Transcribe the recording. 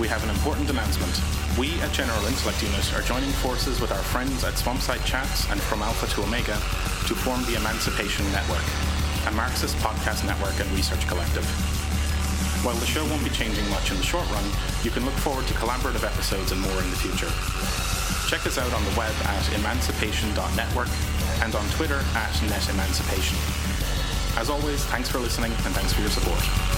we have an important announcement. We at General Intellect Unit are joining forces with our friends at Swampside Chats and From Alpha to Omega to form the Emancipation Network, a Marxist podcast network and research collective. While the show won't be changing much in the short run, you can look forward to collaborative episodes and more in the future. Check us out on the web at emancipation.network and on Twitter at netemancipation. As always, thanks for listening and thanks for your support.